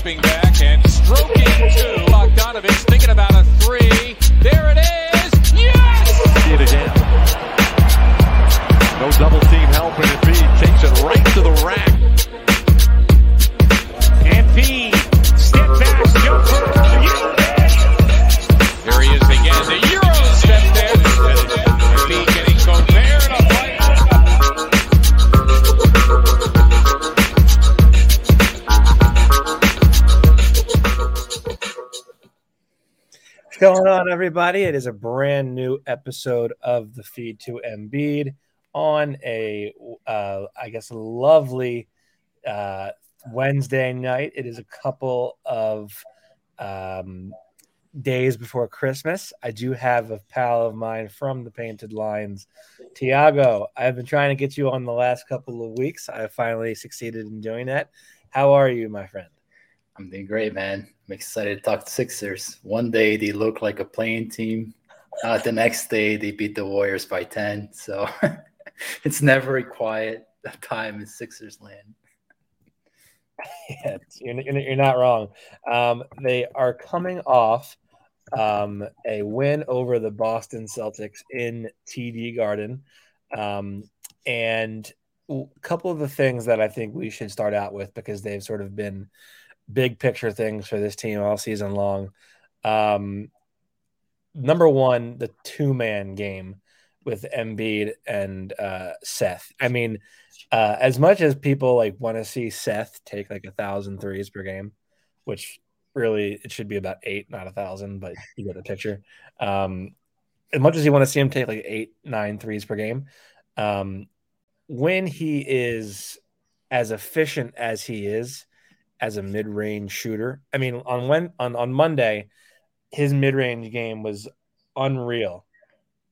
stepping back and stroking two. Bogdanovich thinking about a three. There it is. Yes! See it again. No double team help, and Embiid takes it right to the rack. On, everybody? It is a brand new episode of the feed to Embiid on a, uh, I guess, lovely uh, Wednesday night. It is a couple of um, days before Christmas. I do have a pal of mine from the Painted Lines, Thiago. I've been trying to get you on the last couple of weeks. I finally succeeded in doing that. How are you, my friend? I'm doing great, man. I'm excited to talk to Sixers. One day they look like a playing team. Uh, the next day they beat the Warriors by 10. So it's never a quiet time in Sixers land. Yeah, you're, you're, not wrong. Um, they are coming off um, a win over the Boston Celtics in TD Garden. Um, and a couple of the things that I think we should start out with because they've sort of been big picture things for this team all season long. Um, number one, the two man game with Embiid and uh, Seth. I mean, uh, as much as people like want to see Seth take like a thousand threes per game, which really it should be about eight, not a thousand, but you get the picture. Um, as much as you want to see him take like eight, nine threes per game, um, when he is as efficient as he is as a mid-range shooter, I mean, on when on on Monday, his mid-range game was unreal,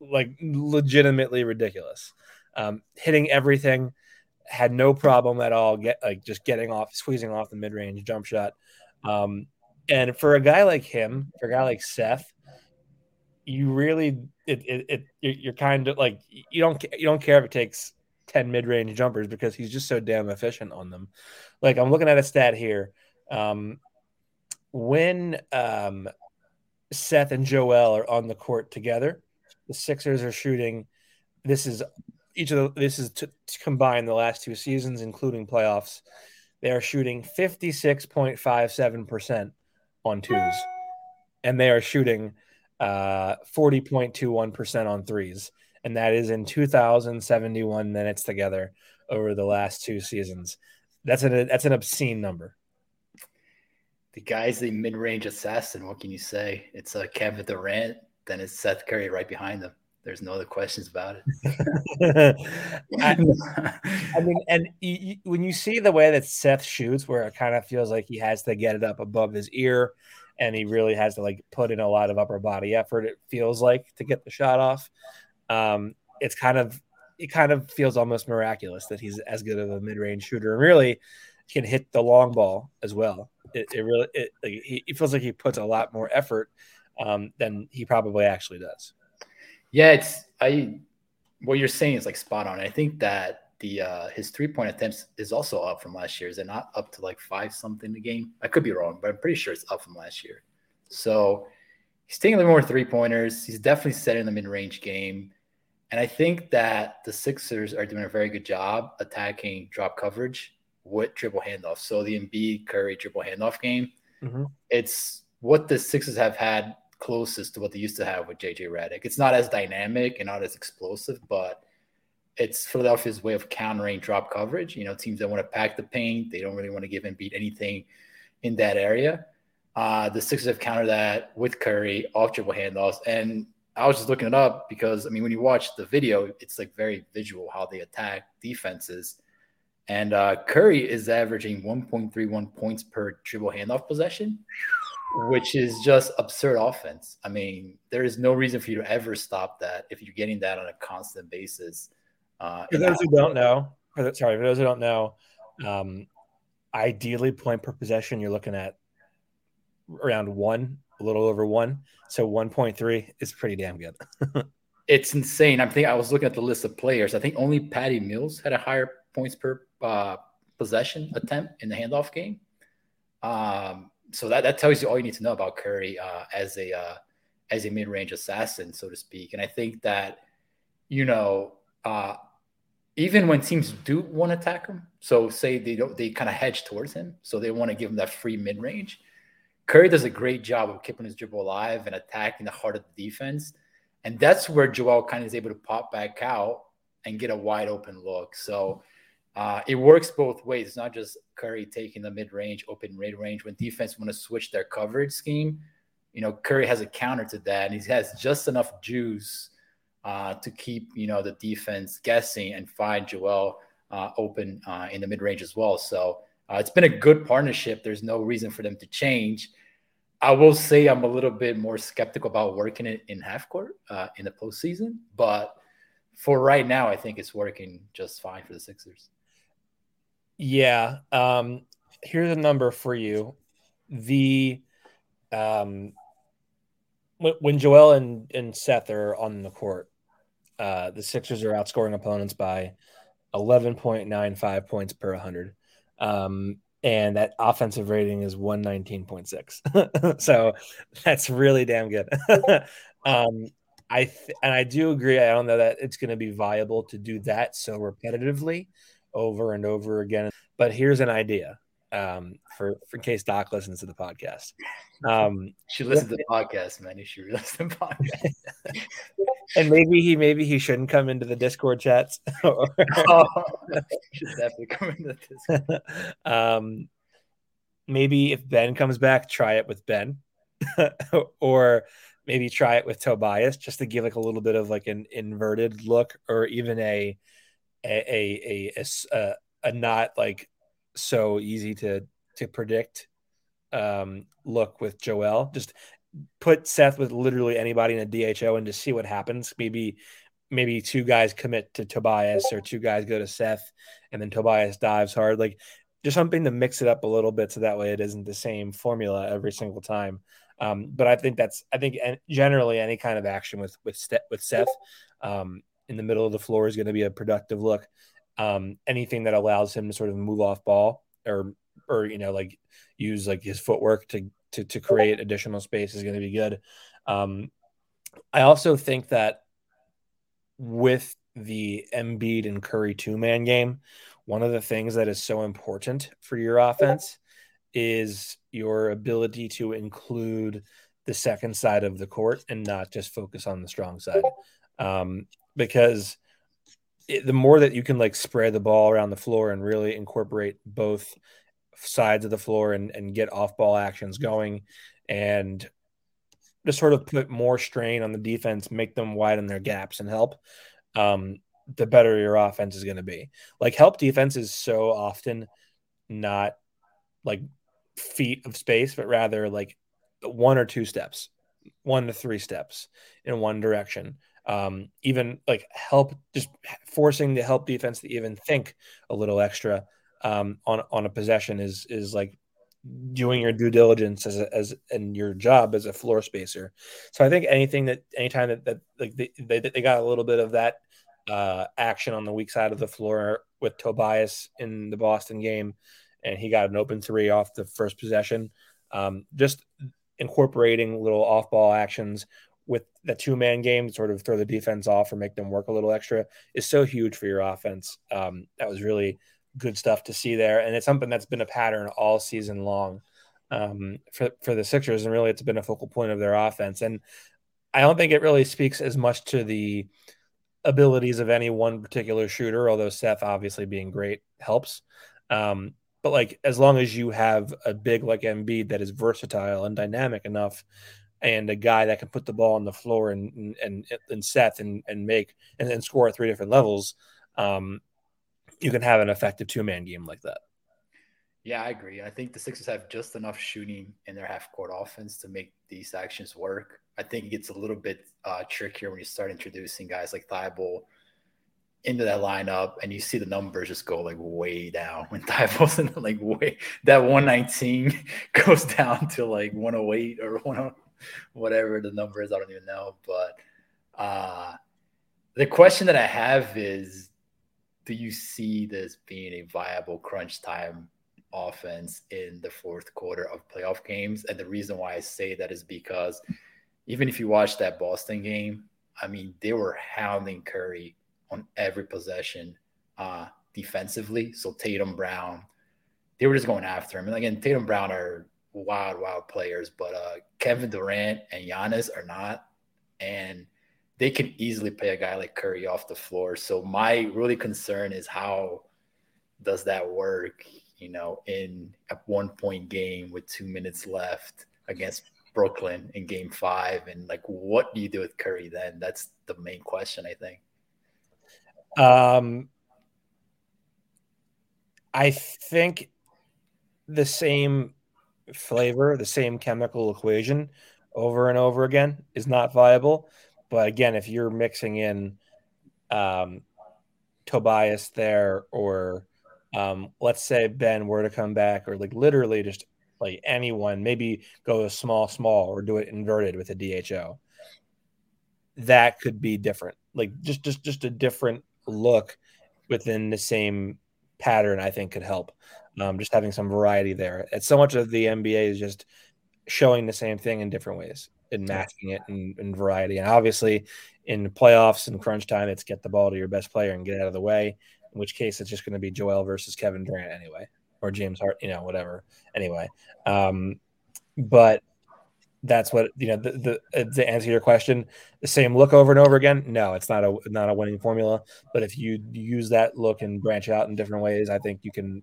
like legitimately ridiculous. Um, hitting everything, had no problem at all. Get like just getting off, squeezing off the mid-range jump shot. Um, and for a guy like him, for a guy like Seth, you really it, it, it you're kind of like you don't you don't care if it takes 10 mid-range jumpers because he's just so damn efficient on them. Like I'm looking at a stat here. Um, when um, Seth and Joel are on the court together, the Sixers are shooting. This is each of the, this is to, to combine the last two seasons, including playoffs. They are shooting 56.57% on twos, and they are shooting uh, 40.21% on threes. And that is in 2,071 minutes together over the last two seasons. That's an that's an obscene number. The guy's a mid-range assassin. What can you say? It's a uh, Kevin Durant, then it's Seth Curry right behind them. There's no other questions about it. I, I, mean, and you, when you see the way that Seth shoots, where it kind of feels like he has to get it up above his ear, and he really has to like put in a lot of upper body effort. It feels like to get the shot off. Um, it's kind of it kind of feels almost miraculous that he's as good of a mid-range shooter and really can hit the long ball as well. It, it really it, he, he, feels like he puts a lot more effort um, than he probably actually does. Yeah, it's I what you're saying is like spot on. I think that the uh his three point attempts is also up from last year. Is it not up to like five something a game? I could be wrong, but I'm pretty sure it's up from last year. So he's taking a little more three pointers. He's definitely setting the mid range game. And I think that the Sixers are doing a very good job attacking drop coverage with triple handoff. So the Embiid Curry triple handoff game, mm-hmm. it's what the Sixers have had closest to what they used to have with JJ Redick. It's not as dynamic and not as explosive, but it's Philadelphia's way of countering drop coverage. You know, teams that want to pack the paint, they don't really want to give Embiid anything in that area. Uh, the Sixers have countered that with Curry off triple handoffs. And I was just looking it up because I mean, when you watch the video, it's like very visual how they attack defenses. And uh, Curry is averaging 1.31 points per dribble handoff possession, which is just absurd offense. I mean, there is no reason for you to ever stop that if you're getting that on a constant basis. Uh, for those who don't know, or, sorry, for those who don't know, um, ideally point per possession, you're looking at around one a little over one. So 1.3 is pretty damn good. it's insane. I'm thinking I was looking at the list of players. I think only Patty Mills had a higher points per uh, possession attempt in the handoff game. Um, so that, that tells you all you need to know about Curry uh, as a uh, as a mid range assassin, so to speak. And I think that you know uh, even when teams do want to attack him, so say they don't, they kind of hedge towards him, so they want to give him that free mid range. Curry does a great job of keeping his dribble alive and attacking the heart of the defense, and that's where Joel kind of is able to pop back out and get a wide open look. So uh, it works both ways. It's not just Curry taking the mid range, open mid range. When defense want to switch their coverage scheme, you know Curry has a counter to that, and he has just enough juice uh, to keep you know the defense guessing and find Joel uh, open uh, in the mid range as well. So uh, it's been a good partnership. There's no reason for them to change. I will say I'm a little bit more skeptical about working it in half court uh, in the postseason, but for right now, I think it's working just fine for the Sixers. Yeah. Um, here's a number for you. The um, when Joel and, and Seth are on the court, uh, the Sixers are outscoring opponents by 11.95 points per 100. Um, and that offensive rating is 119.6. so that's really damn good. um, I th- and I do agree. I don't know that it's going to be viable to do that so repetitively over and over again. But here's an idea um, for, for in case Doc listens to the podcast. Um, she listens to the podcast, man. You should listen to the podcast. And maybe he maybe he shouldn't come into the Discord chats. oh, should definitely come into the Discord. um, maybe if Ben comes back, try it with Ben, or maybe try it with Tobias, just to give like a little bit of like an inverted look, or even a a a a, a, a not like so easy to to predict um, look with Joel. Just put Seth with literally anybody in a DHO and just see what happens. Maybe maybe two guys commit to Tobias or two guys go to Seth and then Tobias dives hard. Like just something to mix it up a little bit so that way it isn't the same formula every single time. Um, but I think that's I think generally any kind of action with with with Seth um, in the middle of the floor is going to be a productive look. Um, anything that allows him to sort of move off ball or or you know like use like his footwork to to to create additional space is going to be good. Um, I also think that with the Embiid and Curry two man game, one of the things that is so important for your offense is your ability to include the second side of the court and not just focus on the strong side. Um, because it, the more that you can like spread the ball around the floor and really incorporate both sides of the floor and, and get off ball actions going and just sort of put more strain on the defense, make them widen their gaps and help, um, the better your offense is going to be. Like help defense is so often not like feet of space, but rather like one or two steps, one to three steps in one direction. Um, even like help, just forcing the help defense to even think a little extra um, on on a possession is is like doing your due diligence as a, as and your job as a floor spacer. So I think anything that anytime that, that like they, they, they got a little bit of that uh, action on the weak side of the floor with Tobias in the Boston game, and he got an open three off the first possession. Um, just incorporating little off ball actions with the two man game, to sort of throw the defense off or make them work a little extra, is so huge for your offense. Um, that was really good stuff to see there, and it's something that's been a pattern all season long um, for for the Sixers, and really it's been a focal point of their offense. And I don't think it really speaks as much to the abilities of any one particular shooter, although Seth obviously being great helps. Um, but like as long as you have a big like Embiid that is versatile and dynamic enough, and a guy that can put the ball on the floor and and and Seth and and make and then score at three different levels, um, you can have an effective two man game like that. Yeah, I agree. I think the Sixers have just enough shooting in their half court offense to make these actions work. I think it gets a little bit uh, trickier when you start introducing guys like Thybulle into that lineup and you see the numbers just go like way down when Thybulle's in like way that 119 goes down to like 108 or 10 whatever the number is. I don't even know. But uh, the question that I have is do you see this being a viable crunch time offense in the fourth quarter of playoff games. And the reason why I say that is because even if you watch that Boston game, I mean, they were hounding Curry on every possession uh, defensively. So Tatum, Brown, they were just going after him. And again, Tatum, Brown are wild, wild players, but uh, Kevin Durant and Giannis are not. And they can easily pay a guy like Curry off the floor. So my really concern is how does that work, you know, in a one point game with two minutes left against Brooklyn in game five? And like, what do you do with Curry then? That's the main question, I think. Um, I think the same flavor, the same chemical equation over and over again is not viable. But again, if you're mixing in um, Tobias there, or um, let's say Ben were to come back, or like literally just like anyone, maybe go a small, small, or do it inverted with a DHO. That could be different. Like just, just, just a different look within the same pattern. I think could help. Um, just having some variety there. It's so much of the NBA is just showing the same thing in different ways and matching it in, in variety. And obviously, in playoffs and crunch time, it's get the ball to your best player and get out of the way. In which case, it's just going to be Joel versus Kevin Durant anyway, or James Hart, you know, whatever. Anyway, um, but that's what you know. The, the to answer your question, the same look over and over again. No, it's not a not a winning formula. But if you use that look and branch out in different ways, I think you can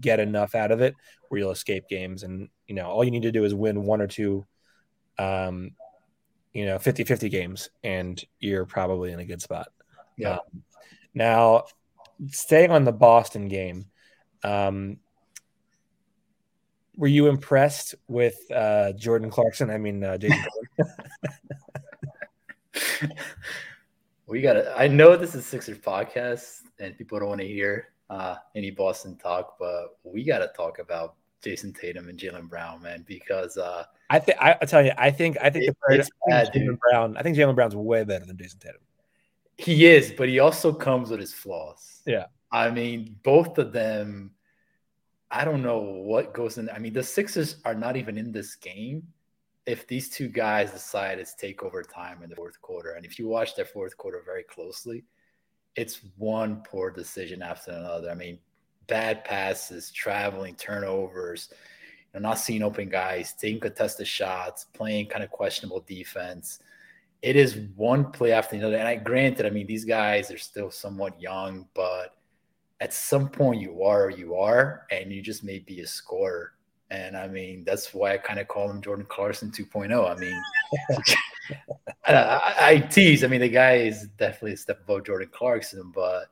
get enough out of it where you'll escape games. And you know, all you need to do is win one or two um, you know, 50 50 games, and you're probably in a good spot. Yeah. Um, now, staying on the Boston game, um, were you impressed with uh, Jordan Clarkson? I mean, uh, Jayson. we got to, I know this is Sixers podcast and people don't want to hear uh, any Boston talk, but we got to talk about Jayson Tatum and Jaylen Brown, man, because uh, I think I tell you, I think I think It- the it's bad, Jaylen Brown. I think Jaylen Brown's way better than Jayson Tatum. he is, but he also comes with his flaws. Yeah. I mean, both of them. I don't know what goes in. I mean, the Sixers are not even in this game if these two guys decide to take over time in the fourth quarter. And if you watch their fourth quarter very closely, it's one poor decision after another. I mean, bad passes, traveling, turnovers, you know, not seeing open guys, taking contested shots, playing kind of questionable defense. It is one play after another. And I granted, I mean, these guys are still somewhat young, but at some point you are you are, and you just may be a scorer. And I mean, that's why I kind of call him Jordan Clarkson 2.0. I mean, I, I, I tease. I mean, the guy is definitely a step above Jordan Clarkson, but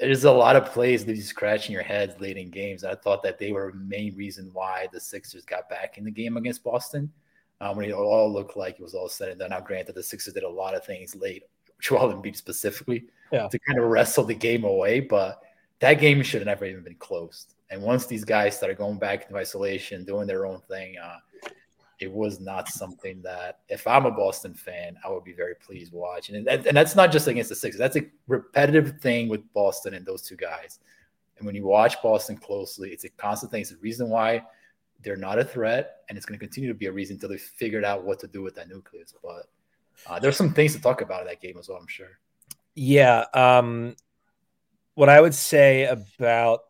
there's a lot of plays that you scratching your heads late in games. I thought that they were main reason why the Sixers got back in the game against Boston. Um, when it all looked like it was all said and done. Now, granted, the Sixers did a lot of things late, Joel Embiid specifically, Yeah. to kind of wrestle the game away. But that game should have never even been closed. And once these guys started going back into isolation, doing their own thing, uh, it was not something that, if I'm a Boston fan, I would be very pleased watching. And, and that's not just against the Sixers. That's a repetitive thing with Boston and those two guys. And when you watch Boston closely, it's a constant thing. It's the reason why they're not a threat, and it's going to continue to be a reason until they figured out what to do with that nucleus. But uh, there's some things to talk about in that game as well, I'm sure. Yeah. Um, what I would say about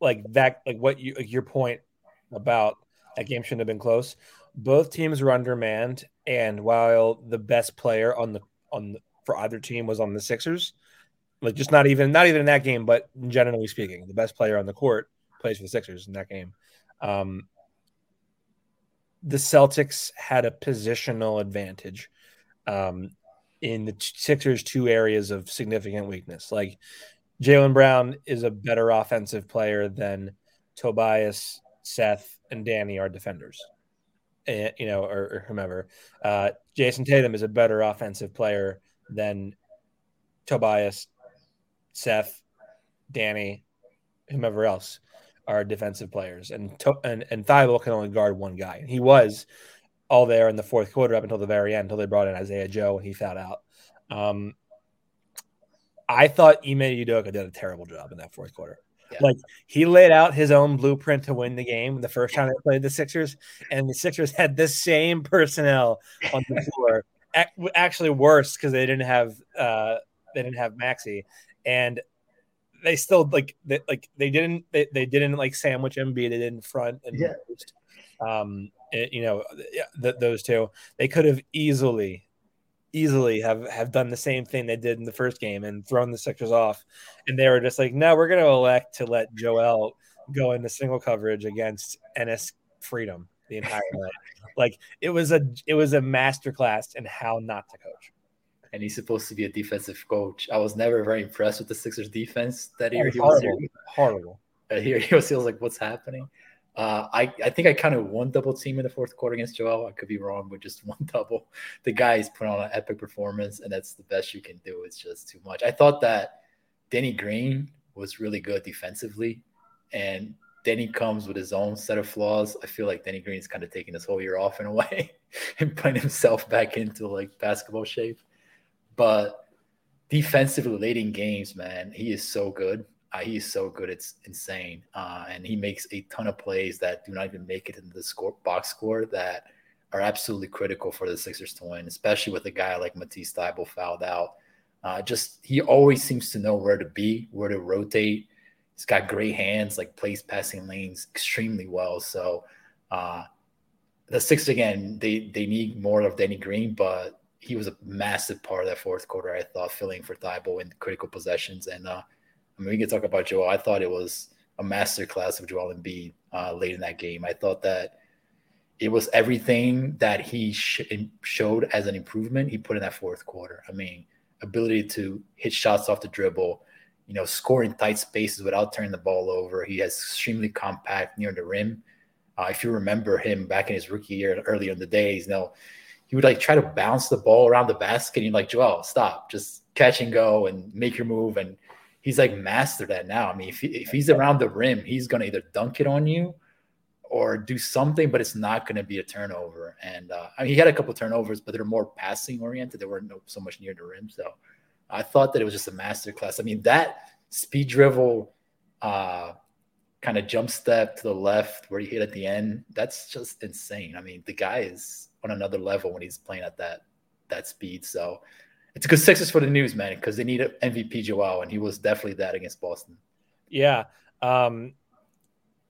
like that, like what you, like your point about that game shouldn't have been close. Both teams were undermanned, and while the best player on the on the, for either team was on the Sixers, like just not even not even in that game, but generally speaking, the best player on the court plays for the Sixers in that game. Um, the Celtics had a positional advantage. Um, in the Sixers' two areas of significant weakness. Like Jaylen Brown is a better offensive player than Tobias, Seth, and Danny are defenders. And, you know, or, or whomever. Uh, Jayson Tatum is a better offensive player than Tobias, Seth, Danny, whomever else are defensive players. And to, and and Thybulle can only guard one guy. He was all there in the fourth quarter up until the very end, until they brought in Isaiah Joe and he fouled out. Um, I thought Ime Udoka did a terrible job in that fourth quarter. Yeah. Like he laid out his own blueprint to win the game the first time they played the Sixers, and the Sixers had the same personnel on the floor. Actually, worse because they didn't have uh, they didn't have Maxey, and they still like they, like they didn't they, they didn't like sandwich Embiid. They didn't front and Yeah. um it- you know yeah, th- those two they could have easily easily have have done the same thing they did in the first game and thrown the Sixers off, and they were just like, no, we're going to elect to let Joel go into single coverage against Enes Freedom the entire night. Like it was a it was a masterclass in how not to coach. And he's supposed to be a defensive coach. I was never very impressed with the Sixers defense that year. Oh, He was horrible. here. Horrible. Uh, here he was, he was like, "What's happening?" Uh, I I think I kind of one double team in the fourth quarter against Joel. I could be wrong, but just one double. The guy is put on an epic performance, and that's the best you can do. It's just too much. I thought that Danny Green was really good defensively, and Danny comes with his own set of flaws. I feel like Danny Green is kind of taking this whole year off in a way and putting himself back into like basketball shape. But defensively in games, man, he is so good. Uh, he is so good. It's insane. Uh, and he makes a ton of plays that do not even make it into the score box score that are absolutely critical for the Sixers to win, especially with a guy like Matisse Thybulle fouled out. Uh, just he always seems to know where to be, where to rotate. He's got great hands, like plays passing lanes extremely well. So uh, the Sixers again, they they need more of Danny Green, but he was a massive part of that fourth quarter. I thought filling for Thybulle in critical possessions, and uh, I mean we can talk about Joel. I thought it was a masterclass of Joel Embiid uh, late in that game. I thought that it was everything that he sh- showed as an improvement. He put in that fourth quarter. I mean, ability to hit shots off the dribble, you know, score in tight spaces without turning the ball over. He has extremely compact near the rim. Uh, if you remember him back in his rookie year, earlier in the days, you know, he would like try to bounce the ball around the basket. And you're like, Joel, stop, just catch and go and make your move. And he's like mastered that now. I mean, if, he, if he's around the rim, he's going to either dunk it on you or do something, but it's not going to be a turnover. And uh, I mean, he had a couple turnovers, but they're more passing oriented. They weren't so much near the rim. So I thought that it was just a master class. I mean, that speed dribble, uh, kind of jump step to the left where he hit at the end, that's just insane. I mean, the guy is on another level when he's playing at that that speed. So it's a good success for the news, man, because they need an MVP Joao, and he was definitely that against Boston. Yeah. Um,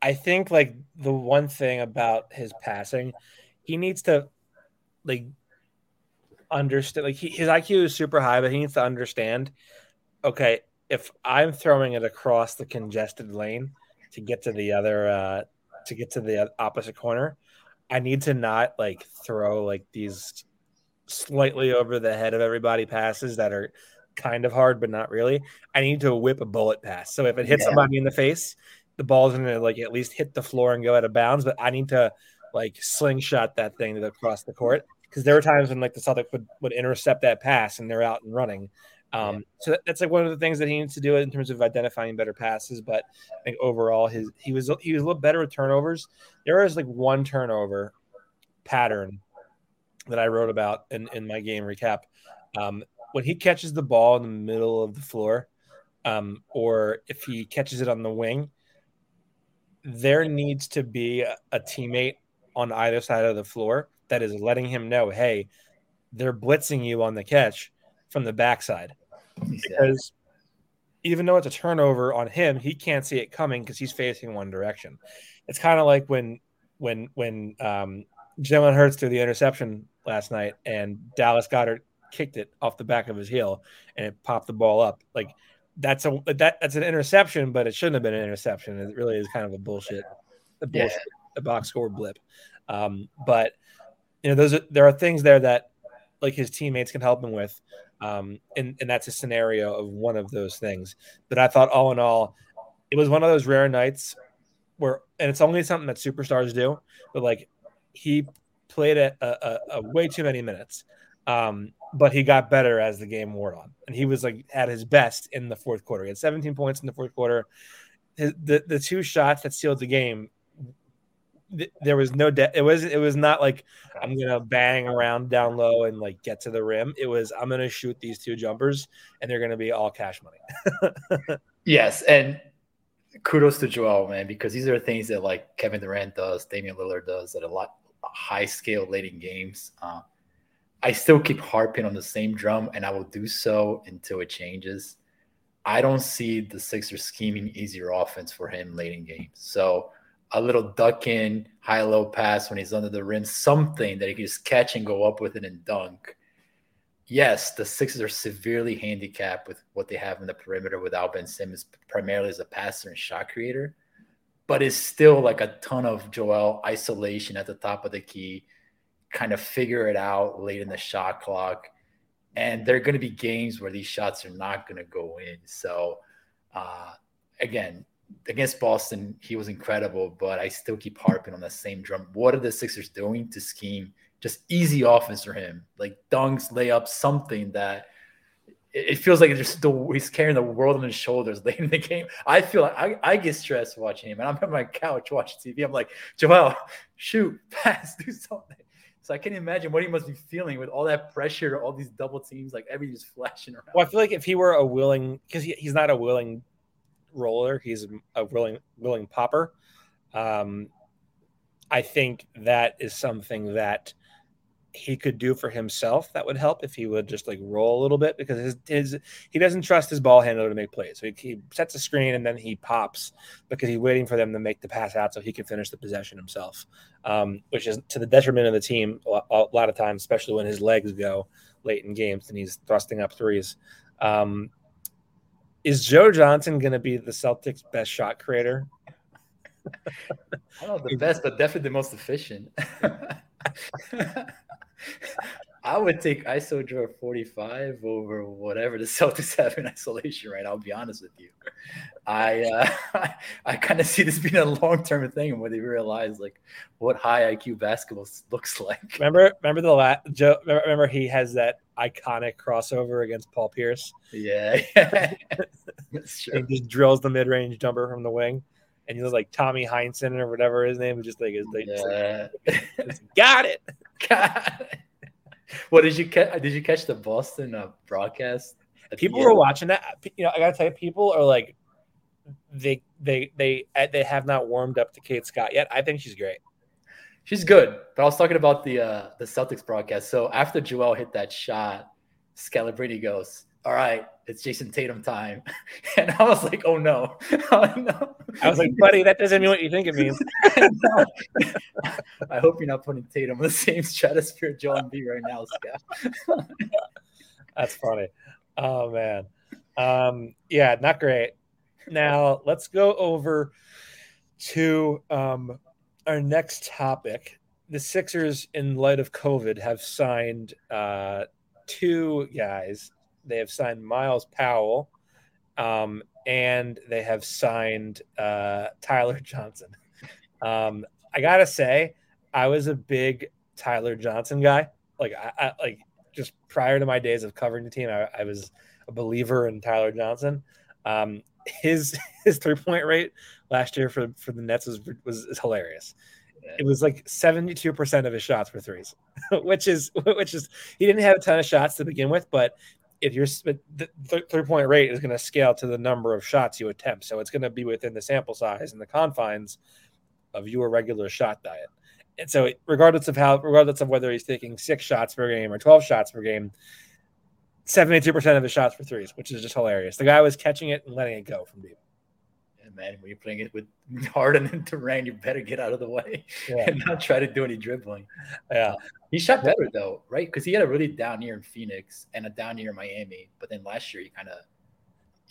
I think like the one thing about his passing, he needs to like understand like he, his IQ is super high, but he needs to understand, okay, if I'm throwing it across the congested lane to get to the other uh to get to the opposite corner, I need to not like throw like these slightly over the head of everybody passes that are kind of hard but not really. I need to whip a bullet pass. So if it hits Yeah. somebody in the face, the ball's gonna like at least hit the floor and go out of bounds. But I need to like slingshot that thing across the court because there were times when like the Celtics would, would intercept that pass and they're out and running. Um, So that's like one of the things that he needs to do in terms of identifying better passes. But I think overall, his he was he was a little better with turnovers. There was like one turnover pattern that I wrote about in, in my game recap. Um, when he catches the ball in the middle of the floor, um, or if he catches it on the wing, there needs to be a, a teammate on either side of the floor that is letting him know, hey, they're blitzing you on the catch from the backside. Because even though it's a turnover on him, he can't see it coming because he's facing one direction. It's kind of like when when when um, Jalen Hurts threw the interception last night and Dallas Goedert kicked it off the back of his heel and it popped the ball up. Like that's a that that's an interception, but it shouldn't have been an interception. It really is kind of a bullshit, a Yeah. bullshit, a box score blip. Um, but you know, those are, there are things there that like his teammates can help him with. Um, and, and that's a scenario of one of those things. But I thought all in all, it was one of those rare nights where, and it's only something that superstars do, but like he played a, a, a, way too many minutes. Um, but he got better as the game wore on, and he was like at his best in the fourth quarter. He had 17 points in the fourth quarter. His, the the two shots that sealed the game, th- there was no de- it was it was not like I'm gonna bang around down low and like get to the rim. It was I'm gonna shoot these two jumpers, and they're gonna be all cash money. Yes, and kudos to Joel, man, because these are things that like Kevin Durant does, Damian Lillard does that a lot high scale late in games. Uh, I still keep harping on the same drum, and I will do so until it changes. I don't see the Sixers scheming easier offense for him late in games. So a little duck in, high low pass when he's under the rim, something that he can just catch and go up with it and dunk. Yes, the Sixers are severely handicapped with what they have in the perimeter without Ben Simmons, primarily as a passer and shot creator, but it's still like a ton of Joel isolation at the top of the key, kind of figure it out late in the shot clock. And there are going to be games where these shots are not going to go in. So, uh, again, against Boston, he was incredible, but I still keep harping on the same drum. What are the Sixers doing to scheme just easy offense for him? Like dunks, layups, something that it feels like just the, he's carrying the world on his shoulders late in the game. I feel like I, I get stressed watching him, and I'm on my couch watching TV. I'm like, Joel, shoot, pass, do something. So I can imagine what he must be feeling with all that pressure, all these double teams, like everybody's flashing around. Well, I feel like if he were a willing, because he, he's not a willing roller. He's a willing willing popper. Um, I think that is something that he could do for himself that would help if he would just like roll a little bit because his, his he doesn't trust his ball handler to make plays. So he, he, sets a screen and then he pops because he's waiting for them to make the pass out so he can finish the possession himself, um, which is to the detriment of the team a, lot of times, especially when his legs go late in games and he's thrusting up threes. Um, is Joe Johnson going to be the Celtics' best shot creator? I don't know the best, but definitely the most efficient. I would take ISO draw 45 over whatever the Celtics have in isolation, right? I'll be honest with you. I uh, I, kind of see this being a long term thing where they realize like what high IQ basketball looks like. Remember, remember the last Joe. Remember he has that iconic crossover against Paul Pierce. Yeah, yeah. he just drills the mid range jumper from the wing. And he was like Tommy Heinsohn or whatever his name was, just like like, yeah. like, got it. Got it. What did you catch? Did you catch the Boston uh, broadcast? People were watching that. You know, I gotta tell you, people are like, they they they uh, they have not warmed up to Kate Scott yet. I think she's great. She's good, but I was talking about the uh the Celtics broadcast. So after Joel hit that shot, Scalabrine goes, "All right, it's Jayson Tatum time," and I was like, "Oh no, oh no!" I was like, "Buddy, that doesn't mean what you think it means." I hope you're not putting Tatum in the same stratosphere John B right now, Scott. That's funny. Oh man, um, yeah, not great. Now let's go over to um, our next topic. The Sixers, in light of COVID, have signed uh, two guys. They have signed Myles Powell, um, and they have signed uh, Tyler Johnson. Um, I gotta say, I was a big Tyler Johnson guy. Like, I, I like just prior to my days of covering the team, I, I was a believer in Tyler Johnson. Um, his his three point rate last year for for the Nets was was, was hilarious. It was like seventy two percent of his shots were threes, which is which is he didn't have a ton of shots to begin with, but if your the three point rate is going to scale to the number of shots you attempt, so it's going to be within the sample size and the confines of your regular shot diet. And so, regardless of how, regardless of whether he's taking six shots per game or twelve shots per game, 72% of his shots were threes, which is just hilarious. The guy was catching it and letting it go from deep. Man, when you're playing it with Harden and Durant, you better get out of the way yeah. and not try to do any dribbling. Yeah. He shot better though, right? Because he had a really down year in Phoenix and a down year in Miami. But then last year he kind of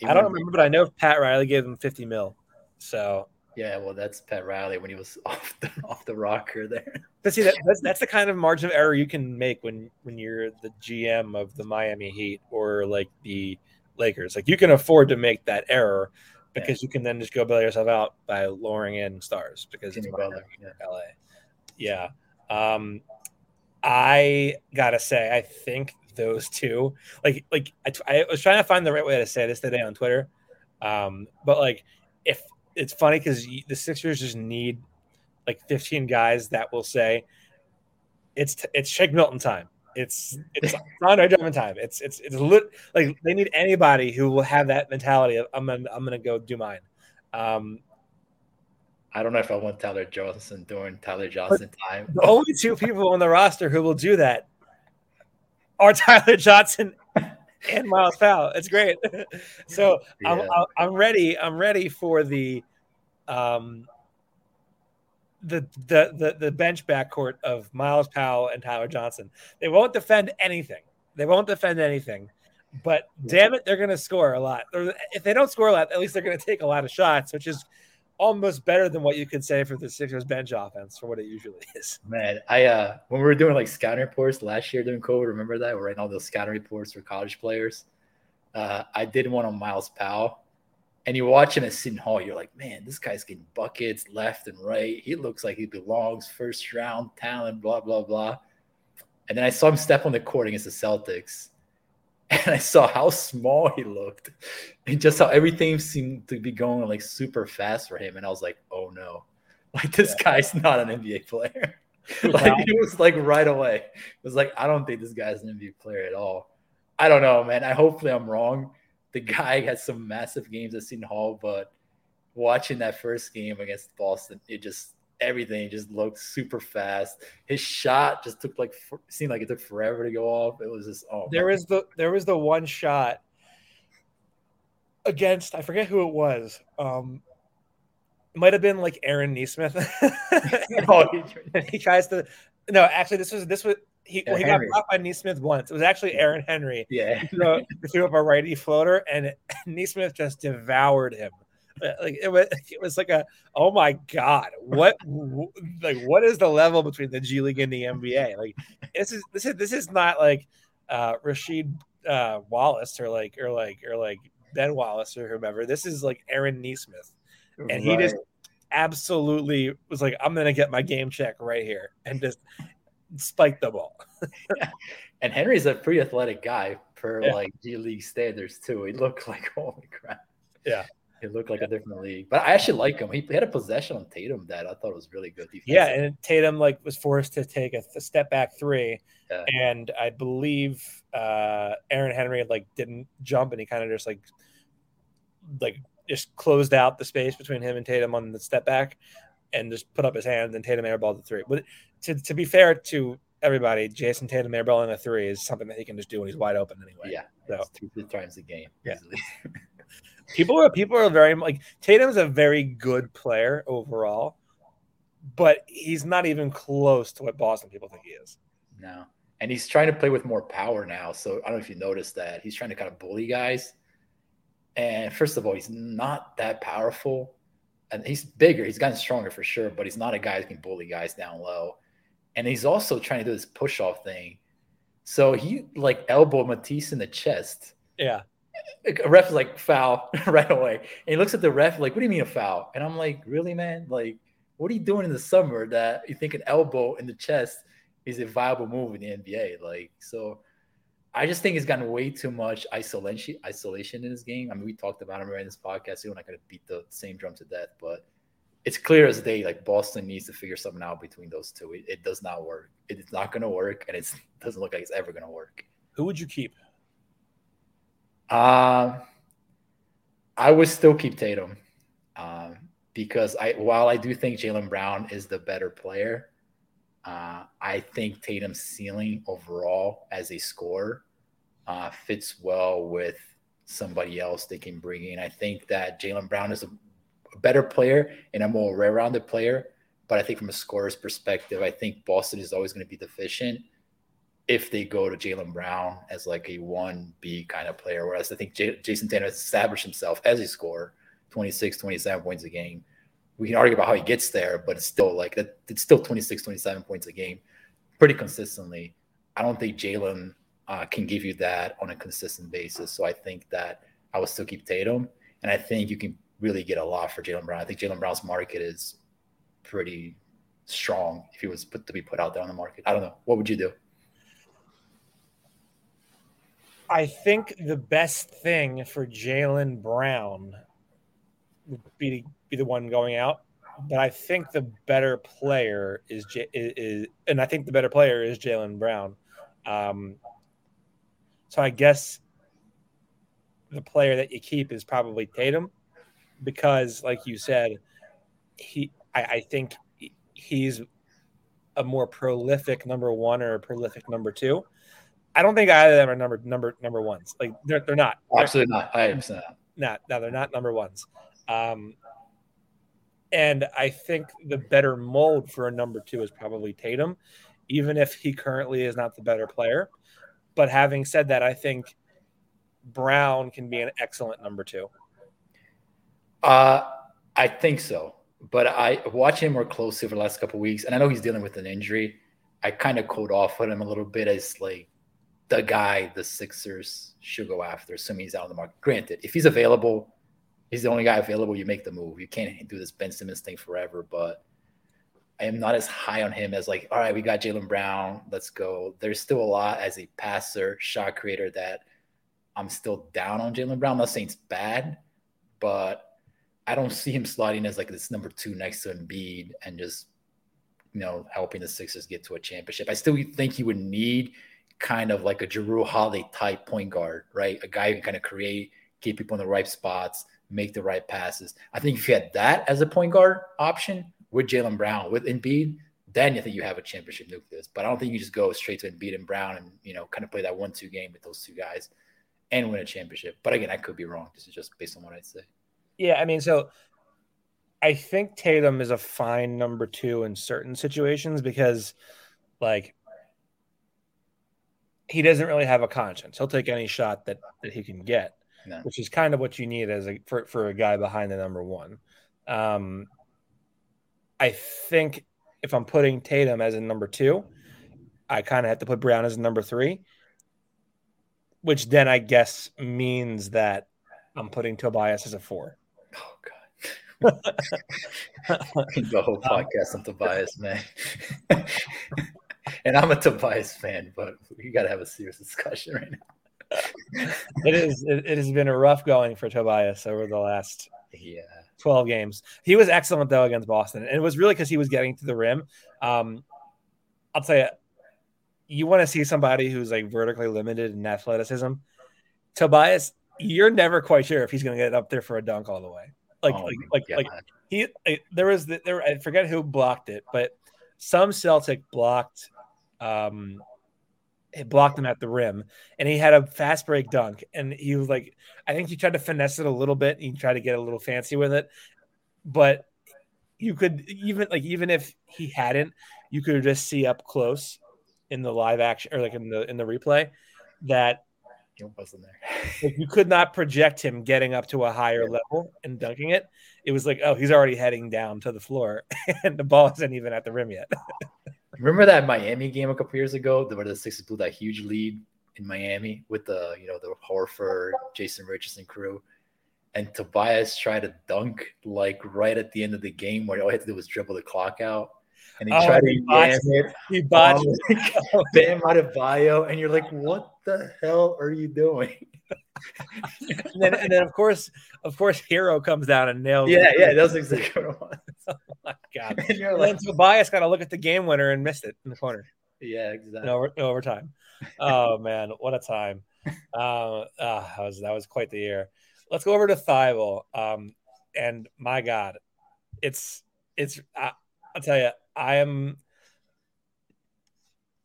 I don't remember, but I know Pat Riley gave him 50 mil. So yeah, well, that's Pat Riley when he was off the off the rocker there. But see, that, that's that's the kind of margin of error you can make when when you're the GM of the Miami Heat or like the Lakers. Like you can afford to make that error because yeah. you can then just go bail yourself out by luring in stars because Jimmy it's Butler, yeah. LA. Yeah. Um, I gotta say, I think those two, like, like I, I was trying to find the right way to say this today on Twitter, um, but like if it's funny because the Sixers just need like 15 guys that will say it's it's Shake Milton time. It's it's Andre Drummond time. It's it's it's lit, like they need anybody who will have that mentality of I'm gonna I'm gonna go do mine. Um, I don't know if I want Tyler Johnson during Tyler Johnson time. the only two people on the roster who will do that are Tyler Johnson and Myles Powell. It's great. so I'm, Yeah. I'm- I'm ready. I'm ready for the um the the the, the bench backcourt of Myles Powell and Tyler Johnson. They won't defend anything. They won't defend anything. But damn it, they're going to score a lot. Or If they don't score a lot, at least they're going to take a lot of shots, which is almost better than what you could say for the Sixers bench offense for what it usually is. Man, I uh when we were doing like scouting reports last year during COVID, remember that? We're writing all those scouting reports for college players. Uh, I did one on Myles Powell, and you're watching at Seton Hall, you're like, man, this guy's getting buckets left and right. He looks like he belongs first round talent, blah blah blah. And then I saw him step on the court against the Celtics, and I saw how small he looked, and just how everything seemed to be going like super fast for him. And I was like, oh no, like this guy's not an NBA player. like it was like right away. It was like I don't think this guy's an NBA player at all. I don't know, man. I hopefully I'm wrong. The guy has some massive games at Seton Hall, but watching that first game against Boston, it just everything just looked super fast. His shot just took like seemed like it took forever to go off. It was just oh There was the there was the one shot against I forget who it was. Um it might have been like Aaron Nesmith. Oh, he- he tries to no, actually this was this was he, well, he got blocked by Nesmith once. It was actually Aaron Henry. yeah. He threw, up a righty floater and Nesmith just devoured him. Uh, Like it was it was like a oh my god, what like what is the level between the G League and the NBA? Like this is this is this is not like uh Rasheed uh Wallace or like or like or like Ben Wallace or whomever. This is like Aaron Nesmith. And he just absolutely was like, I'm gonna get my game check right here and just spike the ball. And Henry's a pretty athletic guy per Yeah. like G League standards too. He looked like holy crap. Yeah. He looked like a different league. But I actually like him. He had a possession on Tatum that I thought was really good. Yeah, and Tatum like was forced to take a, step back three, Yeah. and I believe uh, Aaron Henry like didn't jump, and he kind of just like like just closed out the space between him and Tatum on the step back, and just put up his hand, and Tatum airballed the three. But to to be fair to everybody, Jayson Tatum airballing a three is something that he can just do when he's wide open anyway. yeah. So- It's two three times a game. Yeah. people are people are very like Tatum's a very good player overall, but he's not even close to what Boston people think he is. No. And he's trying to play with more power now. So I don't know if you noticed that. He's trying to kind of bully guys. And first of all, he's not that powerful. And he's bigger. He's gotten stronger for sure, but he's not a guy who can bully guys down low. And he's also trying to do this push off thing. So he like elbowed Matisse in the chest. Yeah, A ref is like foul right away. And he looks at the ref like, what do you mean a foul? And I'm like, really, man? Like, what are you doing in the summer that you think an elbow in the chest is a viable move in the NBA? Like, so I just think he's gotten way too much isolation isolation in his game. I mean, we talked about him right in this podcast. We're not going to beat the same drum to death, but it's clear as day. Like Boston needs to figure something out between those two. It, it does not work. It is not going to work, and it doesn't look like it's ever going to work. who would you keep? Um, I would still keep Tatum, um, because I while I do think Jaylen Brown is the better player, uh, I think Tatum's ceiling overall as a scorer uh, fits well with somebody else they can bring in. I think that Jaylen Brown is a, better player and a more well-rounded player, but I think from a scorer's perspective, I think Boston is always going to be deficient if they go to Jaylen Brown as like a one B kind of player. Whereas I think J- Jayson Tatum has established himself as a scorer, 26, 27 points a game. We can argue about how he gets there, but it's still like that. It's still 26, 27 points a game pretty consistently. I don't think Jaylen uh, can give you that on a consistent basis. So I think that I would still keep Tatum. And I think you can really get a lot for Jaylen Brown. I think Jaylen Brown's market is pretty strong if he was put to be put out there on the market. I don't know. What would you do? I think the best thing for Jaylen Brown would be be the one going out, but I think the better player is, J- is, is and I think the better player is Jaylen Brown. Um, so I guess the player that you keep is probably Tatum, because, like you said, he I, I think he's a more prolific number one or a prolific number two. I don't think either of them are number number number ones. Like they're they're not. Absolutely not. I understand that. Not no, they're not number ones. Um, and I think the better mold for a number two is probably Tatum, even if he currently is not the better player. But having said that, I think Brown can be an excellent number two. Uh, I think so. But I watch him more closely over the last couple weeks, and I know he's dealing with an injury. I kind of quote off on him a little bit as like the guy the Sixers should go after, assuming he's out on the market. Granted, if he's available, he's the only guy available. You make the move. You can't do this Ben Simmons thing forever. But I am not as high on him as like, all right, we got Jaylen Brown. Let's go. There's still a lot as a passer, shot creator that I'm still down on Jaylen Brown. I'm not saying it's bad, but I don't see him sliding as like this number two next to Embiid and just you know helping the Sixers get to a championship. I still think he would need kind of like a Jrue Holiday type point guard, right? A guy who can kind of create, get people in the right spots, make the right passes. I think if you had that as a point guard option with Jaylen Brown, with Embiid, then you think you have a championship nucleus. But I don't think you just go straight to Embiid and Brown and you know kind of play that one-two game with those two guys and win a championship. But again, I could be wrong. This is just based on what I'd say. Yeah, I mean, so I think Tatum is a fine number two in certain situations because, like, he doesn't really have a conscience. He'll take any shot that that he can get, No. which is kind of what you need as a for, for a guy behind the number one. Um, I think if I'm putting Tatum as a number two, I kind of have to put Brown as a number three, which then I guess means that I'm putting Tobias as a four. Oh god. the whole podcast on Tobias, man. and I'm a Tobias fan, but we got to have a serious discussion right now. It is. It, it has been a rough going for Tobias over the last yeah. 12 games. He was excellent though against Boston, and it was really because he was getting to the rim. Um, I'll tell you, you want to see somebody who's like vertically limited in athleticism. Tobias, you're never quite sure if he's going to get up there for a dunk all the way. Like, Oh like, like, like he. like, There was the, there. I forget who blocked it, but some Celtic blocked. Um, it blocked him at the rim, and he had a fast break dunk, and he was like, I think he tried to finesse it a little bit. He tried to get a little fancy with it, but you could even like even if he hadn't, you could just see up close in the live action or like in the in the replay that wasn't there. like, you could not project him getting up to a higher level and dunking it. It was like, oh, he's already heading down to the floor, and the ball isn't even at the rim yet. Remember that Miami game a couple years ago, where the Sixers blew that huge lead in Miami with the you know the Horford, Jason Richardson crew, and Tobias tried to dunk like right at the end of the game, where all he had to do was dribble the clock out, and he Oh, tried he to botched it He botched. on Bam Adebayo, and you're like, what the hell are you doing? and then, and then of course, of course, Herro comes down and nails. Yeah, it. yeah, that's exactly what it was. Oh my God. And you're like, Tobias got to look at the game winner and missed it in the corner. yeah, exactly. in, over, overtime. Oh man, what a time! Um, ah, that was that was quite the year. Let's go over to Thybulle. Um, and my God, it's it's. I, I'll tell you, I am.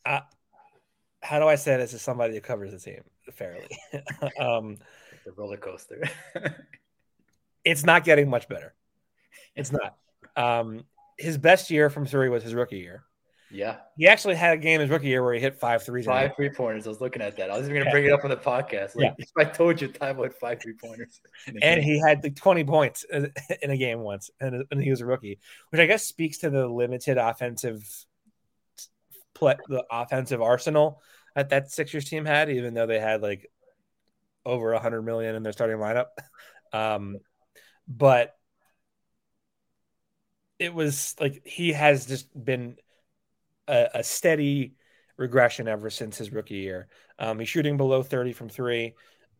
I, how do I say this as somebody who covers the team fairly? um, the roller coaster. it's not getting much better. It's not. Um, his best year from three was his rookie year. yeah, He actually had a game his rookie year where he hit five threes. five three pointers. I was looking at that. I was even gonna Yeah. bring it up on the podcast. Like, Yeah. I told you Thybulle had five three pointers, and he had like 20 points in in a game once and, and he was a rookie which i guess speaks to the limited offensive play the offensive arsenal that that sixers team had even though they had like over 100 million in their starting lineup um but it was like he has just been a, a steady regression ever since his rookie year um he's shooting below 30 from three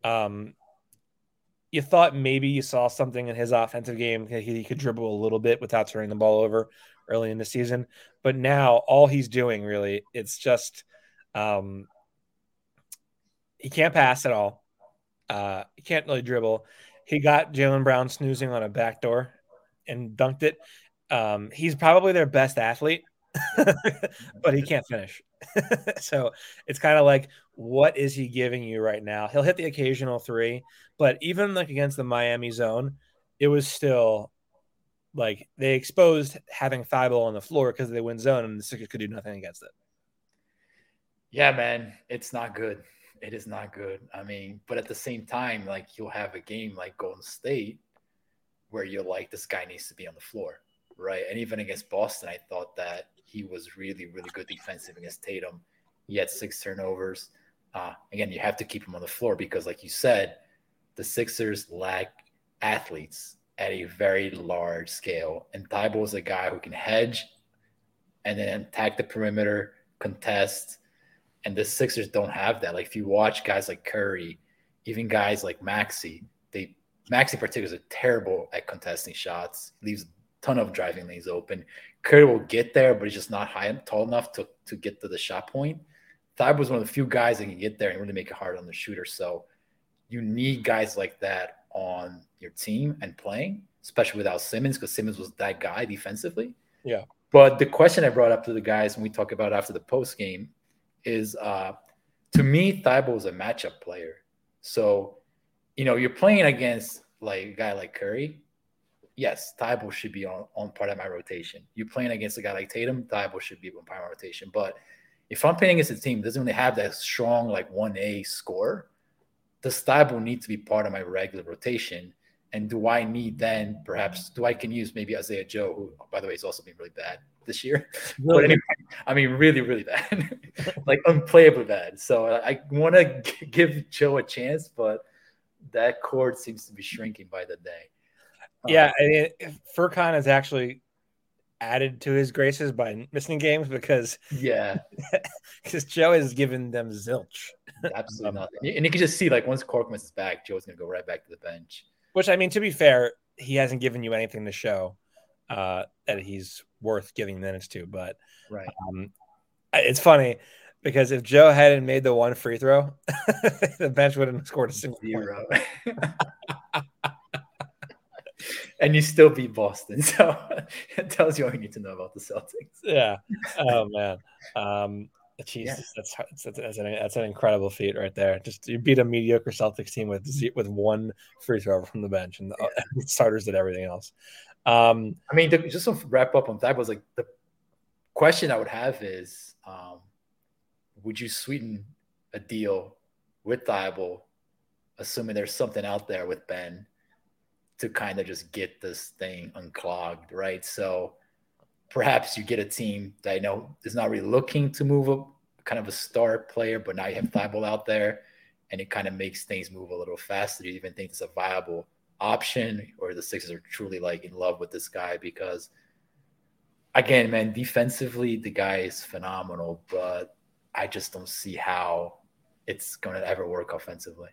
um you thought maybe you saw something in his offensive game. He, he could dribble a little bit without turning the ball over early in the season, but now all he's doing really it's just um, he can't pass at all. Uh, he can't really dribble. he got Jaylen Brown snoozing on a backdoor and dunked it. Um, he's probably their best athlete, but he can't finish. so it's kind of like, what is he giving you right now? He'll hit the occasional three, but even like against the Miami zone, it was still like they exposed having Thybulle on the floor because they win zone, and the Sixers could do nothing against it. Yeah, man, it's not good. It is not good. I mean, but at the same time, like you'll have a game like Golden State where you're like, this guy needs to be on the floor, right? And even against Boston, I thought that he was really, really good defensive against Tatum. He had six turnovers. Uh, again, you have to keep him on the floor because, like you said, the Sixers lack athletes at a very large scale. And Thybulle is a guy who can hedge and then attack the perimeter, contest. And the Sixers don't have that. Like if you watch guys like Curry, even guys like Maxey, they Maxey in particular is terrible at contesting shots, leaves a ton of driving lanes open. Curry will get there, but he's just not high tall enough to, to get to the shot point. Thybulle was one of the few guys that can get there and really make it hard on the shooter. So you need guys like that on your team and playing, especially without Simmons, because Simmons was that guy defensively. Yeah. But the question I brought up to the guys when we talk about after the post game is uh to me, Thybulle is a matchup player. So, you know, you're playing against like a guy like Curry. Yes, Thybulle should be on, on part of my rotation. You're playing against a guy like Tatum, Thybulle should be on part of my rotation. But if I'm playing against a team that doesn't really have that strong like 1A score, the Thybulle need to be part of my regular rotation. And do I need then perhaps do I can use maybe Isaiah Joe, who by the way is also been really bad this year. Really? But anyway, I mean really, really bad. like unplayably bad. So I want to give Joe a chance, but that cord seems to be shrinking by the day. Yeah, um, I mean, Furkan has actually added to his graces by missing games because yeah, because Joe has given them zilch. Absolutely um, nothing. And you can just see like once Korkmaz is back, Joe's gonna go right back to the bench. Which I mean, to be fair, he hasn't given you anything to show uh, that he's worth giving minutes to. But right, um, it's funny because if Joe hadn't made the one free throw, the bench wouldn't have scored a single zero. and you still beat Boston. So it tells you all you need to know about the Celtics. Yeah. Oh man. Um, Jesus, yeah. that's, that's that's an, that's an incredible feat right there. Just you beat a mediocre Celtics team with with one free throw from the bench, and the, yeah. the starters did everything else. Um, I mean, the, just to wrap up on that was like the question I would have is, um, would you sweeten a deal with Thybulle, assuming there's something out there with Ben? To kind of just get this thing unclogged, right? So perhaps you get a team that I know is not really looking to move up kind of a star player, but now you have Thybulle out there and it kind of makes things move a little faster. Do you even think it's a viable option or the Sixers are truly like in love with this guy? Because again, man, defensively, the guy is phenomenal, but I just don't see how it's going to ever work offensively.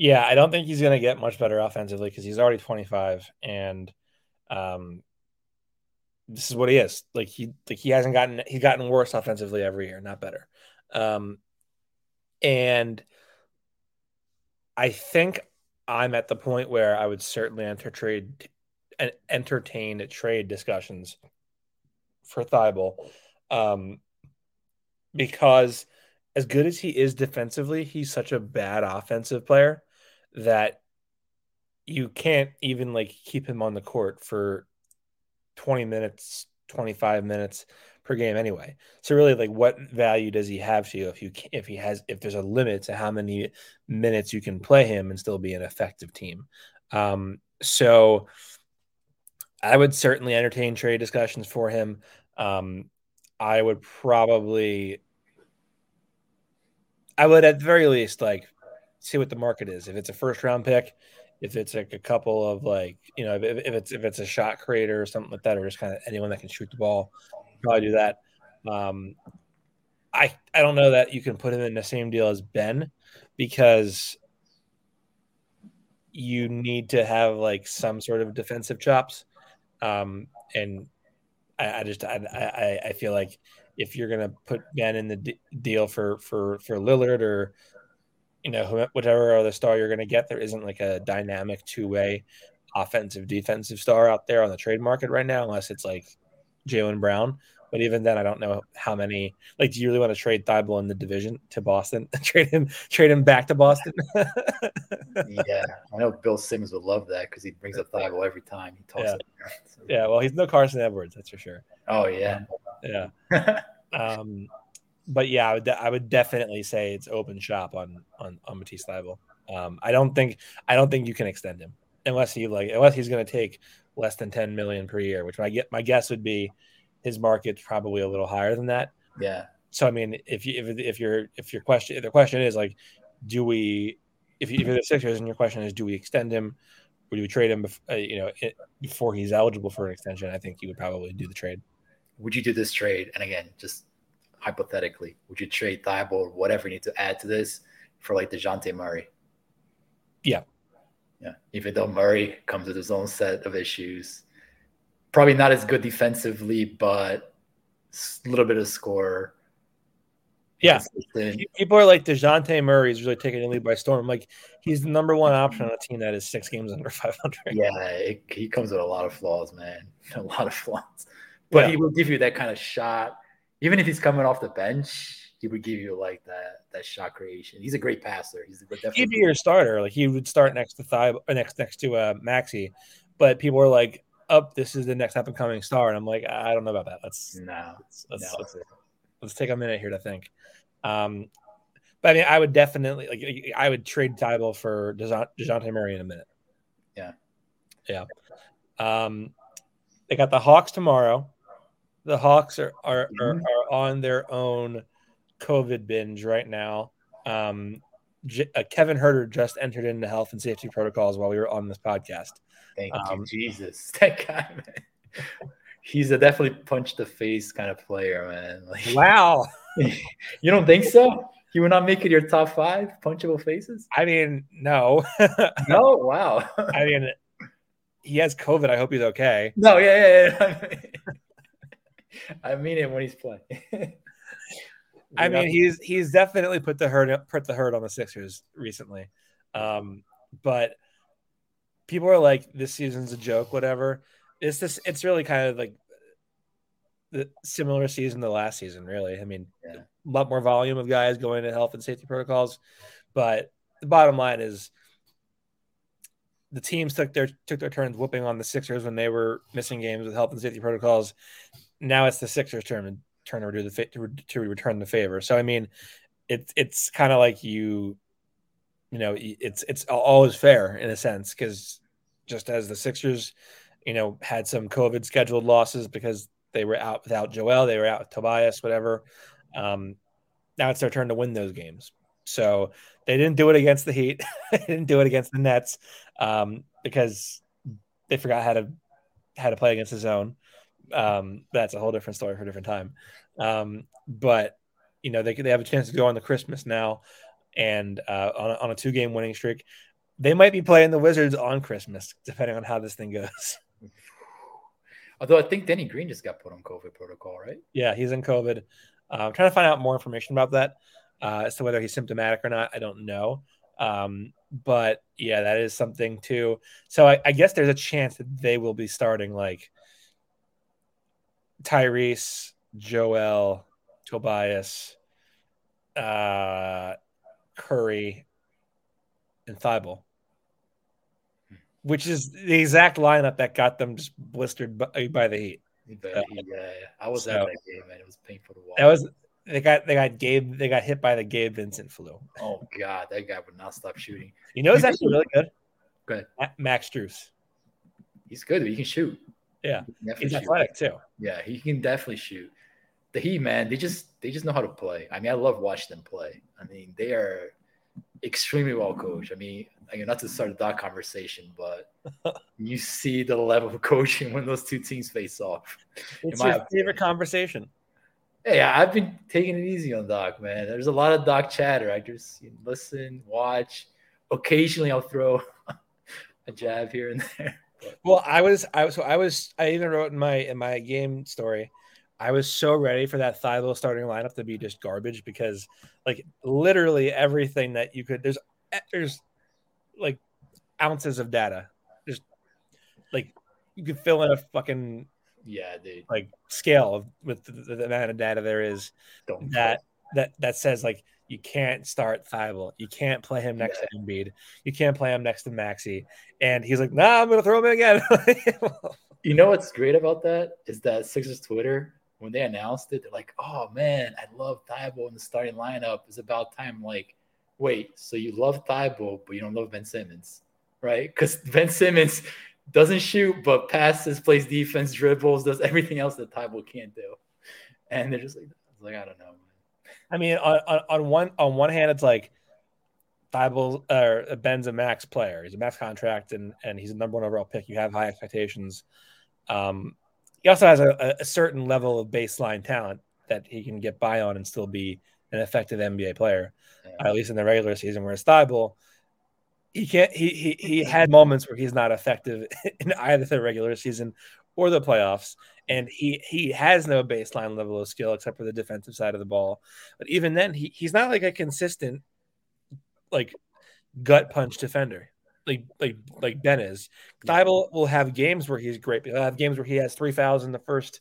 Yeah, I don't think he's going to get much better offensively because he's already 25, and um, this is what he is. Like he like he hasn't gotten he's gotten worse offensively every year, not better. Um, and I think I'm at the point where I would certainly enter trade and entertain trade discussions for Thybulle, um, because as good as he is defensively, he's such a bad offensive player that you can't even like keep him on the court for 20 minutes, 25 minutes per game anyway. So really like what value does he have to you if you if he has if there's a limit to how many minutes you can play him and still be an effective team. Um so I would certainly entertain trade discussions for him. Um I would probably I would at the very least like see what the market is. If it's a first round pick, if it's like a couple of like you know if, if it's if it's a shot creator or something like that, or just kind of anyone that can shoot the ball, probably do that. Um, I I don't know that you can put him in the same deal as Ben because you need to have like some sort of defensive chops, um, and I, I just I, I I feel like if you're gonna put Ben in the d- deal for for for Lillard or you know, whatever other star you're going to get, there isn't like a dynamic two way offensive defensive star out there on the trade market right now, unless it's like Jaylen Brown. But even then, I don't know how many. Like, do you really want to trade Thybulle in the division to Boston? trade him, trade him back to Boston. yeah, I know Bill Simmons would love that because he brings up Thybulle every time he talks. Yeah. So- yeah, well, he's no Carson Edwards, that's for sure. Oh yeah. Yeah. Um, but yeah, I would, I would definitely say it's open shop on on on Matisse Thybulle. Um, I don't think I don't think you can extend him unless he like unless he's going to take less than ten million per year, which my get my guess would be his market's probably a little higher than that. yeah. So I mean, if you if if your if your question if the question is like, do we if, you, if you're the Sixers and your question is do we extend him or do we trade him uh, you know it, before he's eligible for an extension? I think you would probably do the trade. Would you do this trade? And again, just hypothetically, would you trade Thybulle or whatever you need to add to this for like Dejounte Murray? Yeah. Yeah. Even though Murray comes with his own set of issues, probably not as good defensively, but a little bit of score. Yeah. People are like Dejounte Murray is really taking the lead by storm. Like he's the number one option on a team that is six games under 500. Yeah, it, he comes with a lot of flaws, man. A lot of flaws. But Yeah. he will give you that kind of shot. Even if he's coming off the bench, he would give you like that that shot creation. He's a great passer. He's good He'd be definitely. your starter. Like he would start next to Thigh, or next next to uh, Maxey, but people are like, "Up, this is the next up and coming star," and I'm like, I don't know about that. Let's No, let's let's, no. let's, let's take a minute here to think. Um, but I mean, I would definitely like I would trade Thybulle for Dejounte Murray in a minute. Yeah. yeah. Um, they got the Hawks tomorrow. The Hawks are are, are, Mhm. are on their own COVID binge right now. Um, J- uh, Kevin Huerter just entered into health and safety protocols while we were on this podcast. Thank Um, you, Jesus. That guy, man. He's a definitely punch the face kind of player, man. Like, Wow. you don't think so? He would not make it your top five punchable faces? I mean, no. No, wow. I mean, he has COVID. I hope he's okay. No, yeah, yeah, yeah. I mean it when he's playing. I mean, he's he's definitely put the hurt put the hurt on the Sixers recently. Um, but people are like, this season's a joke, whatever. It's this. It's really kind of like the similar season to last season. Really, I mean, Yeah. a lot more volume of guys going to health and safety protocols, but the bottom line is the teams took their took their turns whooping on the Sixers when they were missing games with health and safety protocols. Now it's the Sixers' turn to turn the to return the favor. So I mean, it's it's kind of like you, you know, it's it's always fair in a sense because just as the Sixers, you know, had some COVID scheduled losses because they were out without Joel, they were out with Tobias, whatever. Um, now it's their turn to win those games. So they didn't do it against the Heat. they didn't do it against the Nets um, because they forgot how to how to play against the zone. Um, that's a whole different story for a different time. Um, but you know they they have a chance to go on the Christmas now, and uh, on a, on a two game winning streak. They might be playing the Wizards on Christmas, depending on how this thing goes. Although I think Danny Green just got put on COVID protocol, right? Yeah, he's in COVID. Uh, I'm trying to find out more information about that uh, as to whether he's symptomatic or not. I don't know. Um, but yeah, that is something too. So I, I guess there's a chance that they will be starting like Tyrese, Joel, Tobias, uh, Curry, and Thybulle, which is the exact lineup that got them just blistered by, by the Heat. But Uh, yeah, I was so- at that game, man. It was painful to watch. That was they got they got Gabe they got hit by the Gabe Vincent flu. oh god, that guy would not stop shooting. You know, it's actually really good. Go ahead. Ma- Max Strus. He's good. He can shoot. Yeah, He he's shoot. athletic too. Yeah, he can definitely shoot. The Heat, man, they just they just know how to play. I mean, I love watching them play. I mean, they are extremely well coached. I mean, again, not to start that conversation, but you see the level of coaching when those two teams face off. It's my your opinion. favorite conversation. Hey, I've been taking it easy on Doc, man. There's a lot of Doc chatter. I just listen, watch. Occasionally, I'll throw a jab here and there. Well, I was I was so I was I even wrote in my in my game story I was so ready for that Thybulle starting lineup to be just garbage because, like, literally everything that you could there's eh, there's like ounces of data, just like you could fill in a fucking Yeah, dude. like scale of with the, the amount of data there is Don't that that that says like you can't start Thybulle, you can't play him next to Embiid, you can't play him next to Maxey, and he's like, nah, I'm gonna throw him in again. You know what's great about that is that Sixers Twitter, when they announced it, they're like, "Oh man, I love Thybulle in the starting lineup. It's about time." Like, wait, so you love Thybulle, but you don't love Ben Simmons, right? Because Ben Simmons doesn't shoot, but passes, plays defense, dribbles, does everything else that Thybulle can't do. And they're just like, like I don't know. I mean, on, on, on one on one hand, it's like Thybulle or Ben's a max player. He's a max contract, and and he's a number one overall pick. You have high expectations. Um, he also has a, a certain level of baseline talent that he can get by on and still be an effective NBA player, Yeah. at least in the regular season. Whereas Thybulle, he can't. He he he had moments where he's not effective in either the regular season or the playoffs, and he he has no baseline level of skill except for the defensive side of the ball. But even then, he he's not like a consistent like gut punch defender. Like like like Ben is. Thybulle will have games where he's great. But he'll have games where he has three fouls in the first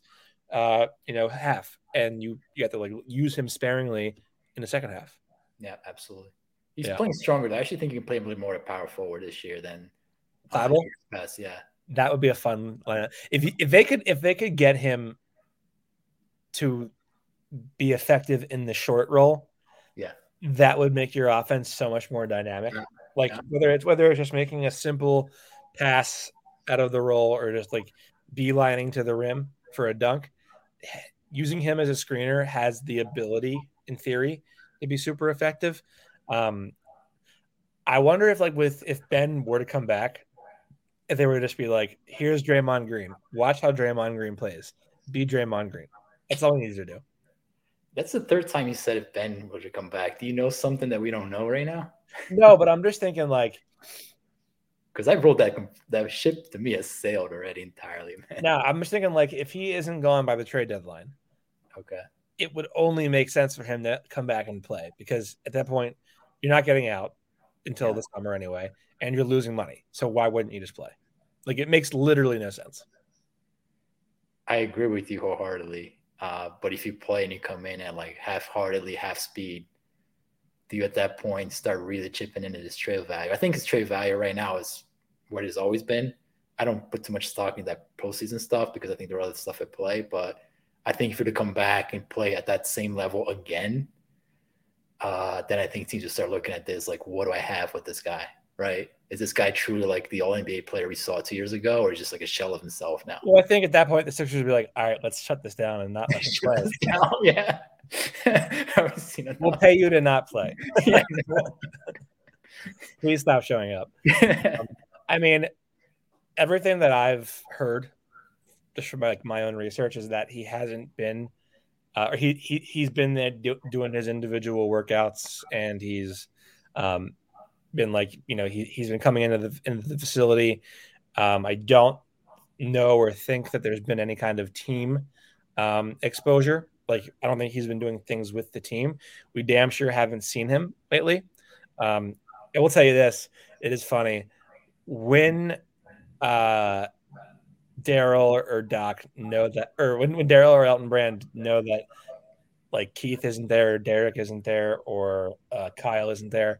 uh you know half, and you you have to like use him sparingly in the second half. Yeah, absolutely. He's Yeah. playing stronger. I actually think he can play a little more at power forward this year than Thybulle? past. Yeah, That would be a fun lineup. If if they could if they could get him to be effective in the short role, Yeah. that would make your offense so much more dynamic. Yeah. Like Yeah. whether it's whether it's just making a simple pass out of the role or just like beelining to the rim for a dunk, using him as a screener has the ability, in theory, to be super effective. Um, I wonder if like with if Ben were to come back, if they were to just be like, here's Draymond Green. Watch how Draymond Green plays. Be Draymond Green. That's all he needs to do. that's the third time you said if Ben were to come back. Do you know something that we don't know right now? No, but I'm just thinking like, Because I rolled that that ship to me has sailed already entirely, man. now I'm just thinking like if he isn't gone by the trade deadline, Okay. it would only make sense for him to come back and play because at that point you're not getting out until Yeah. the summer anyway, and you're losing money. So why wouldn't you just play? Like it makes literally no sense. I agree with you wholeheartedly. Uh, but if you play and you come in at like half-heartedly, half speed, do you at that point start really chipping into this trade value? I think his trade value right now is what it's always been. I don't put too much stock in that postseason stuff because I think there are other stuff at play. But I think if you're to come back and play at that same level again, uh, then I think teams will start looking at this like, what do I have with this guy? Right? Is this guy truly like the All NBA player we saw two years ago, or just like a shell of himself now? Well, I think at that point the Sixers would be like, all right, let's shut this down and not let him play. yeah. Seen it. We'll pay you to not play. Yeah. Please stop showing up. I mean, everything that I've heard, just from like my own research, is that he hasn't been, uh, he he he's been there do, doing his individual workouts, and he's um, been like, you know, he he's been coming into the into the facility. Um, I don't know or think that there's been any kind of team um, exposure. Like, I don't think he's been doing things with the team. We damn sure haven't seen him lately. Um, I will tell you this: it is funny when uh Daryl or, or Doc know that, or when, when Daryl or Elton Brand know that like Keith isn't there, or Derek isn't there, or uh, Kyle isn't there,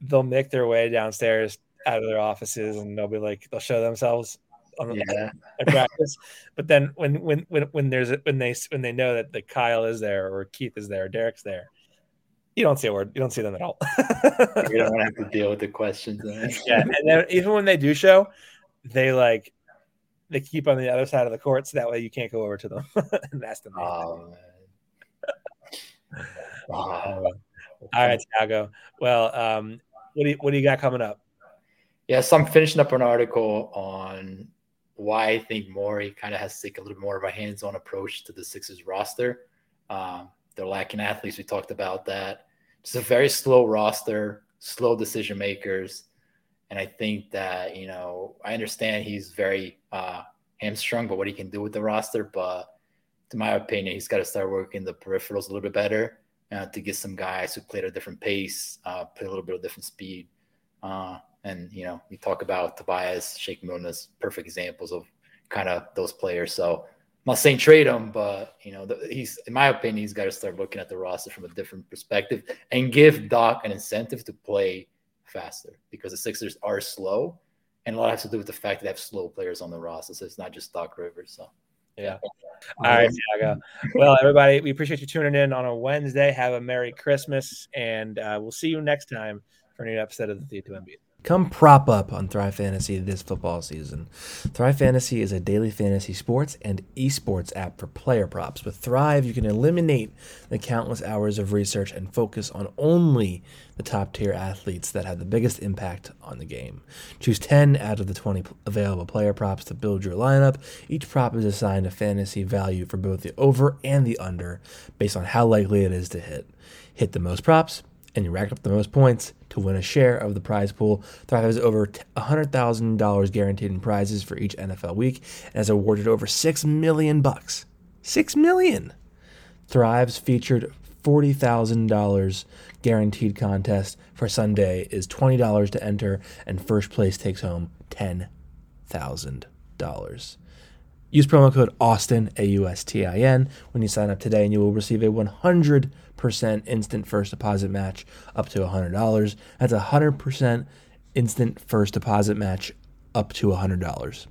they'll make their way downstairs out of their offices and they'll be like, they'll show themselves on the yeah. at practice. But then when when when when there's when they when they know that the Kyle is there or Keith is there, or Derek's there, you don't see a word. You don't see them at all. You don't have to deal with the questions. yeah, and then even when they do show, they like they keep on the other side of the court, so that way you can't go over to them and ask them. Oh, man. Oh, all right, Thiago. Well, um, what do you what do you got coming up? Yeah, so I'm finishing up an article on why I think Morey kind of has to take a little more of a hands-on approach to the Sixers roster. Um, they're lacking athletes. We talked about that. It's a very slow roster, slow decision makers, and I think that you know I understand he's very uh, hamstrung, but what he can do with the roster, but to my opinion, he's got to start working the peripherals a little bit better uh, to get some guys who play at a different pace, uh, play a little bit of different speed. Uh, and you know, we talk about Tobias, Shake Milton as perfect examples of kind of those players. So I'm not saying trade him, but you know, the, he's in my opinion, he's got to start looking at the roster from a different perspective and give Doc an incentive to play faster because the Sixers are slow, and a lot has to do with the fact that they have slow players on the roster. So it's not just Doc Rivers. So yeah. All right, Thiago. Well, everybody, we appreciate you tuning in on a Wednesday. Have a Merry Christmas, and uh, we'll see you next time for a new episode of the Theater MB. Come prop up on Thrive Fantasy this football season. Thrive Fantasy is a daily fantasy sports and esports app for player props. With Thrive, you can eliminate the countless hours of research and focus on only the top tier athletes that have the biggest impact on the game. Choose 10 out of the 20 available player props to build your lineup. Each prop is assigned a fantasy value for both the over and the under based on how likely it is to hit. Hit the most props, and you rack up the most points to win a share of the prize pool. Thrive has over $100,000 guaranteed in prizes for each NFL week and has awarded over 6 million bucks. 6 million. Thrive's featured $40,000 guaranteed contest for Sunday is $20 to enter and first place takes home $10,000. Use promo code AUSTIN, A U S T I N, when you sign up today, and you will receive a 100% instant first deposit match up to $100. That's a 100% instant first deposit match up to $100.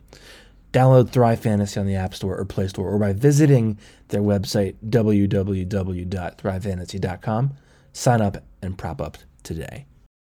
Download Thrive Fantasy on the App Store or Play Store or by visiting their website, www.thrivefantasy.com. Sign up and prop up today.